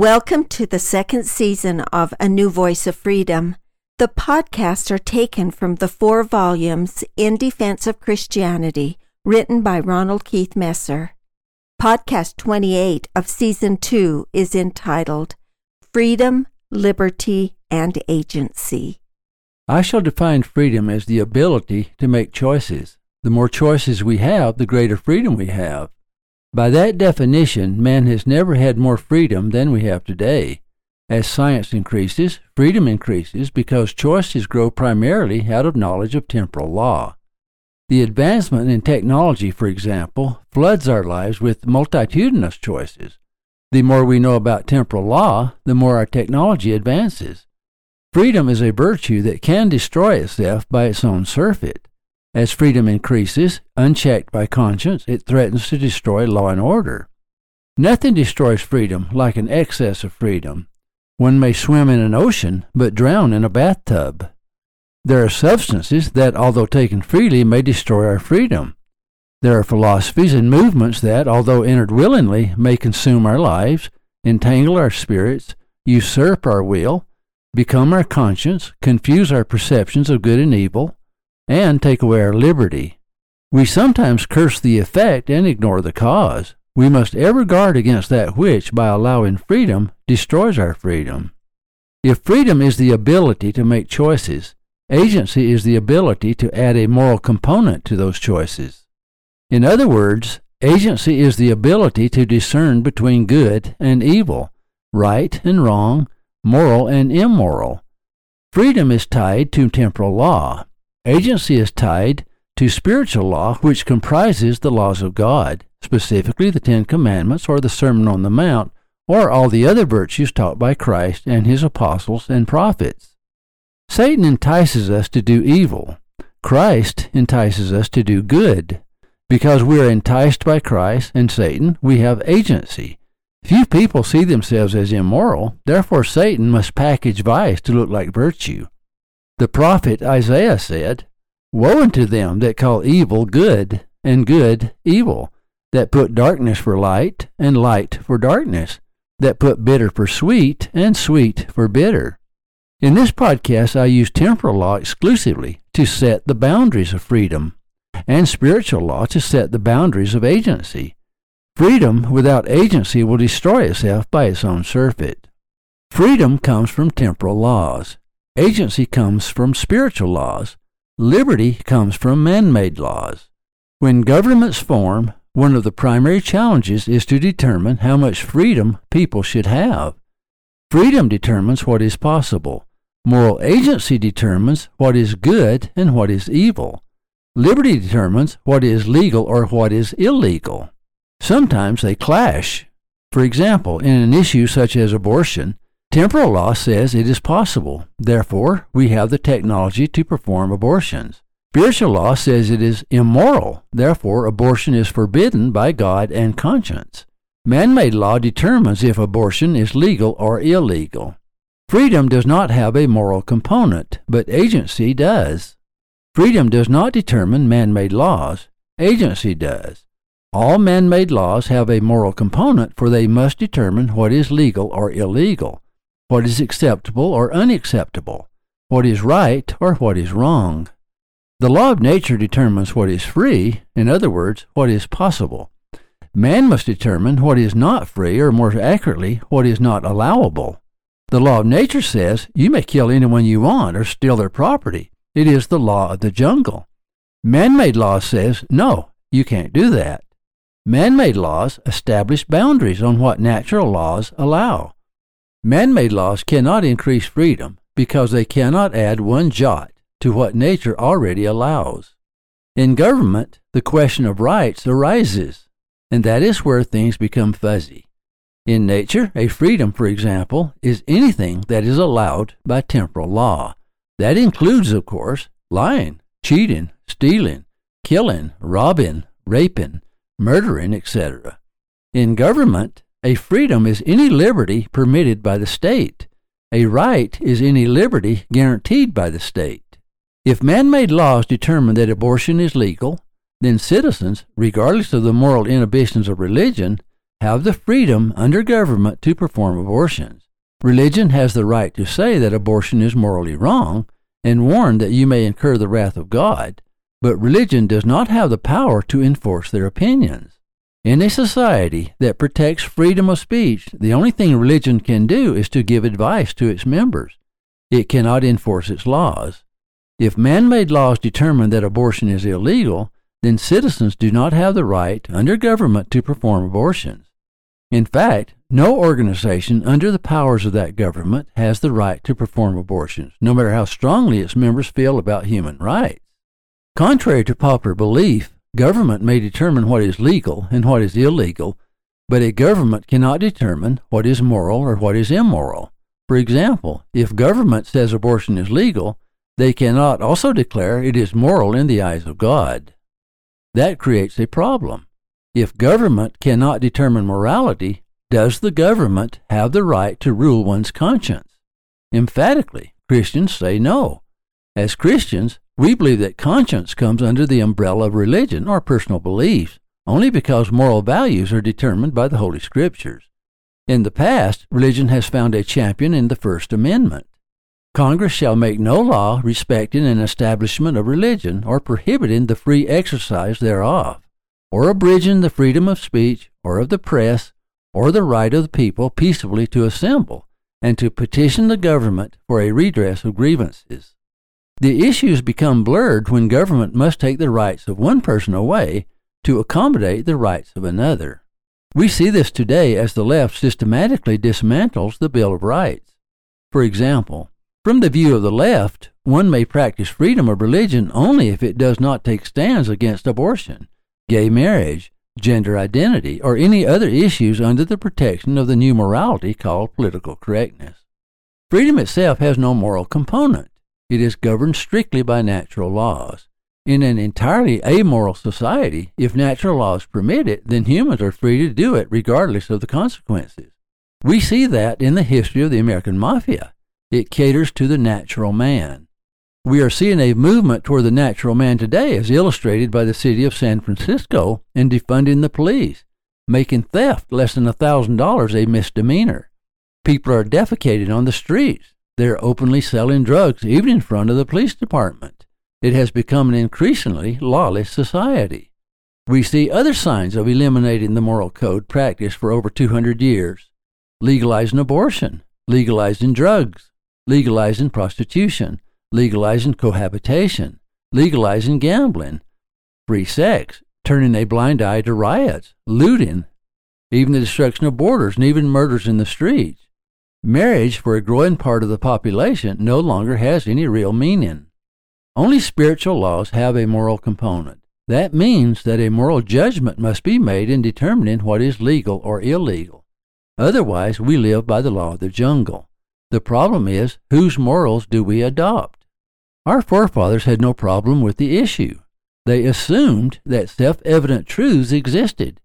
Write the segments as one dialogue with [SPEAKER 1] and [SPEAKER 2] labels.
[SPEAKER 1] Welcome to the second season of A New Voice of Freedom. The podcasts are taken from the four volumes In Defense of Christianity, written by Ronald Keith Messer. Podcast 28 of Season 2 is entitled Freedom, Liberty, and Agency.
[SPEAKER 2] I shall define freedom as the ability to make choices. The more choices we have, the greater freedom we have. By that definition, man has never had more freedom than we have today. As science increases, freedom increases because choices grow primarily out of knowledge of temporal law. The advancement in technology, for example, floods our lives with multitudinous choices. The more we know about temporal law, the more our technology advances. Freedom is a virtue that can destroy itself by its own surfeit. As freedom increases, unchecked by conscience, it threatens to destroy law and order. Nothing destroys freedom like an excess of freedom. One may swim in an ocean, but drown in a bathtub. There are substances that, although taken freely, may destroy our freedom. There are philosophies and movements that, although entered willingly, may consume our lives, entangle our spirits, usurp our will, become our conscience, confuse our perceptions of good and evil, and take away our liberty. We sometimes curse the effect and ignore the cause. We must ever guard against that which, by allowing freedom, destroys our freedom. If freedom is the ability to make choices, agency is the ability to add a moral component to those choices. In other words, agency is the ability to discern between good and evil, right and wrong, moral and immoral. Freedom is tied to temporal law. Agency is tied to spiritual law, which comprises the laws of God, specifically the Ten Commandments or the Sermon on the Mount, or all the other virtues taught by Christ and his apostles and prophets. Satan entices us to do evil. Christ entices us to do good. Because we are enticed by Christ and Satan, we have agency. Few people see themselves as immoral, therefore Satan must package vice to look like virtue. The prophet Isaiah said, Woe unto them that call evil good, and good evil, that put darkness for light, and light for darkness, that put bitter for sweet, and sweet for bitter. In this podcast, I use temporal law exclusively to set the boundaries of freedom, and spiritual law to set the boundaries of agency. Freedom without agency will destroy itself by its own surfeit. Freedom comes from temporal laws. Agency comes from spiritual laws. Liberty comes from man made laws. When governments form, one of the primary challenges is to determine how much freedom people should have. Freedom determines what is possible. Moral agency determines what is good and what is evil. Liberty determines what is legal or what is illegal. Sometimes they clash. For example, in an issue such as abortion, Temporal law says it is possible. Therefore, we have the technology to perform abortions. Spiritual law says it is immoral. Therefore, abortion is forbidden by God and conscience. Man made law determines if abortion is legal or illegal. Freedom does not have a moral component, but agency does. Freedom does not determine man made laws, agency does. All man made laws have a moral component, for they must determine what is legal or illegal what is acceptable or unacceptable, what is right or what is wrong. The law of nature determines what is free, in other words, what is possible. Man must determine what is not free, or more accurately, what is not allowable. The law of nature says you may kill anyone you want or steal their property. It is the law of the jungle. Man made law says, no, you can't do that. Man made laws establish boundaries on what natural laws allow. Man made laws cannot increase freedom because they cannot add one jot to what nature already allows. In government, the question of rights arises, and that is where things become fuzzy. In nature, a freedom, for example, is anything that is allowed by temporal law. That includes, of course, lying, cheating, stealing, killing, robbing, raping, murdering, etc. In government, a freedom is any liberty permitted by the state. A right is any liberty guaranteed by the state. If man made laws determine that abortion is legal, then citizens, regardless of the moral inhibitions of religion, have the freedom under government to perform abortions. Religion has the right to say that abortion is morally wrong and warn that you may incur the wrath of God, but religion does not have the power to enforce their opinions. In a society that protects freedom of speech, the only thing religion can do is to give advice to its members. It cannot enforce its laws. If man made laws determine that abortion is illegal, then citizens do not have the right under government to perform abortions. In fact, no organization under the powers of that government has the right to perform abortions, no matter how strongly its members feel about human rights. Contrary to popular belief, government may determine what is legal and what is illegal, but a government cannot determine what is moral or what is immoral. For example, if government says abortion is legal, they cannot also declare it is moral in the eyes of God. That creates a problem. If government cannot determine morality, does the government have the right to rule one's conscience? Emphatically, Christians say no. As Christians, we believe that conscience comes under the umbrella of religion or personal beliefs only because moral values are determined by the Holy Scriptures. In the past, religion has found a champion in the First Amendment. Congress shall make no law respecting an establishment of religion or prohibiting the free exercise thereof, or abridging the freedom of speech or of the press or the right of the people peaceably to assemble and to petition the government for a redress of grievances. The issues become blurred when government must take the rights of one person away to accommodate the rights of another. We see this today as the left systematically dismantles the Bill of Rights. For example, from the view of the left, one may practice freedom of religion only if it does not take stands against abortion, gay marriage, gender identity, or any other issues under the protection of the new morality called political correctness. Freedom itself has no moral component. It is governed strictly by natural laws. In an entirely amoral society, if natural laws permit it, then humans are free to do it regardless of the consequences. We see that in the history of the American Mafia. It caters to the natural man. We are seeing a movement toward the natural man today, as illustrated by the city of San Francisco in defunding the police, making theft less than $1,000 a misdemeanor. People are defecating on the streets. They're openly selling drugs, even in front of the police department. It has become an increasingly lawless society. We see other signs of eliminating the moral code practiced for over 200 years legalizing abortion, legalizing drugs, legalizing prostitution, legalizing cohabitation, legalizing gambling, free sex, turning a blind eye to riots, looting, even the destruction of borders, and even murders in the streets. Marriage for a growing part of the population no longer has any real meaning. Only spiritual laws have a moral component. That means that a moral judgment must be made in determining what is legal or illegal. Otherwise, we live by the law of the jungle. The problem is, whose morals do we adopt? Our forefathers had no problem with the issue. They assumed that self evident truths existed.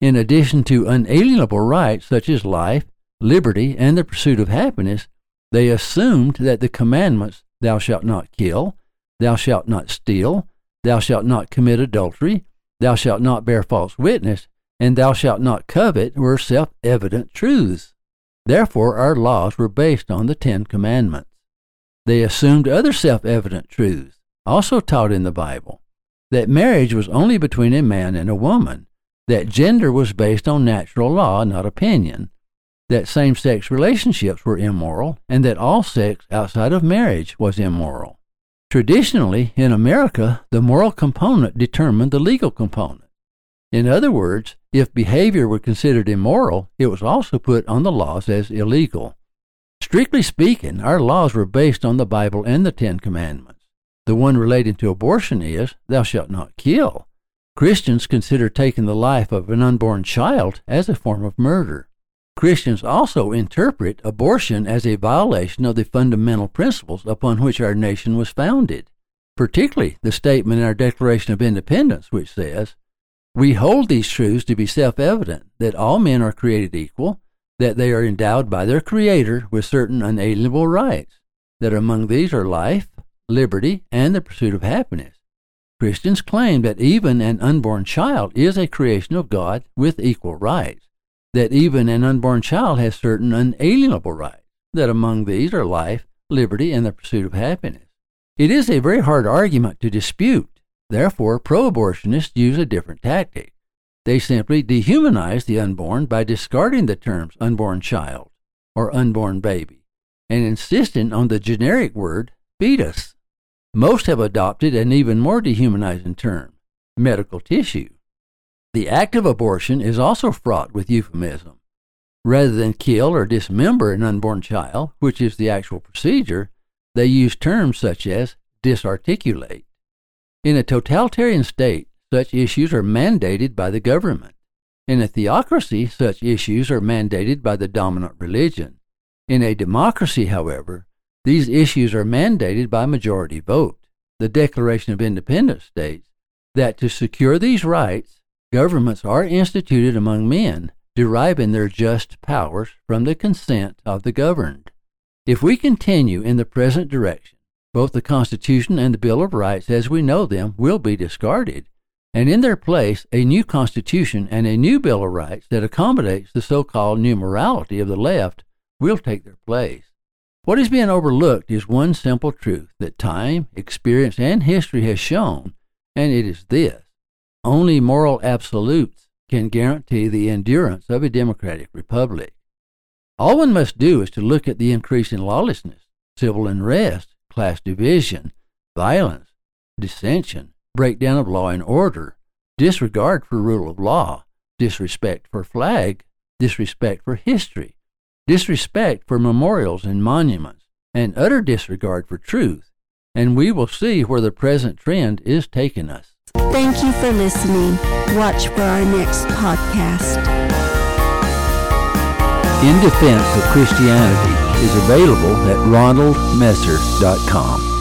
[SPEAKER 2] In addition to unalienable rights such as life, liberty, and the pursuit of happiness, they assumed that the commandments, thou shalt not kill, thou shalt not steal, thou shalt not commit adultery, thou shalt not bear false witness, and thou shalt not covet, were self evident truths. Therefore, our laws were based on the Ten Commandments. They assumed other self evident truths, also taught in the Bible that marriage was only between a man and a woman, that gender was based on natural law, not opinion, that same sex relationships were immoral, and that all sex outside of marriage was immoral. Traditionally, in America, the moral component determined the legal component. In other words, if behavior were considered immoral, it was also put on the laws as illegal. Strictly speaking, our laws were based on the Bible and the Ten Commandments. The one relating to abortion is, Thou shalt not kill. Christians consider taking the life of an unborn child as a form of murder. Christians also interpret abortion as a violation of the fundamental principles upon which our nation was founded, particularly the statement in our Declaration of Independence, which says, we hold these truths to be self evident that all men are created equal, that they are endowed by their Creator with certain unalienable rights, that among these are life, liberty, and the pursuit of happiness. Christians claim that even an unborn child is a creation of God with equal rights. That even an unborn child has certain unalienable rights, that among these are life, liberty, and the pursuit of happiness. It is a very hard argument to dispute. Therefore, pro abortionists use a different tactic. They simply dehumanize the unborn by discarding the terms unborn child or unborn baby and insisting on the generic word fetus. Most have adopted an even more dehumanizing term, medical tissue. The act of abortion is also fraught with euphemism. Rather than kill or dismember an unborn child, which is the actual procedure, they use terms such as disarticulate. In a totalitarian state, such issues are mandated by the government. In a theocracy, such issues are mandated by the dominant religion. In a democracy, however, these issues are mandated by majority vote. The Declaration of Independence states that to secure these rights, governments are instituted among men, deriving their just powers from the consent of the governed. If we continue in the present direction, both the Constitution and the Bill of Rights as we know them will be discarded, and in their place a new Constitution and a new Bill of Rights that accommodates the so called new morality of the left will take their place. What is being overlooked is one simple truth that time, experience, and history has shown, and it is this only moral absolutes can guarantee the endurance of a democratic republic. All one must do is to look at the increase in lawlessness, civil unrest, class division, violence, dissension, breakdown of law and order, disregard for rule of law, disrespect for flag, disrespect for history, disrespect for memorials and monuments, and utter disregard for truth, and we will see where the present trend is taking us.
[SPEAKER 1] Thank you for listening. Watch for our next podcast.
[SPEAKER 2] In Defense of Christianity is available at ronaldmesser.com.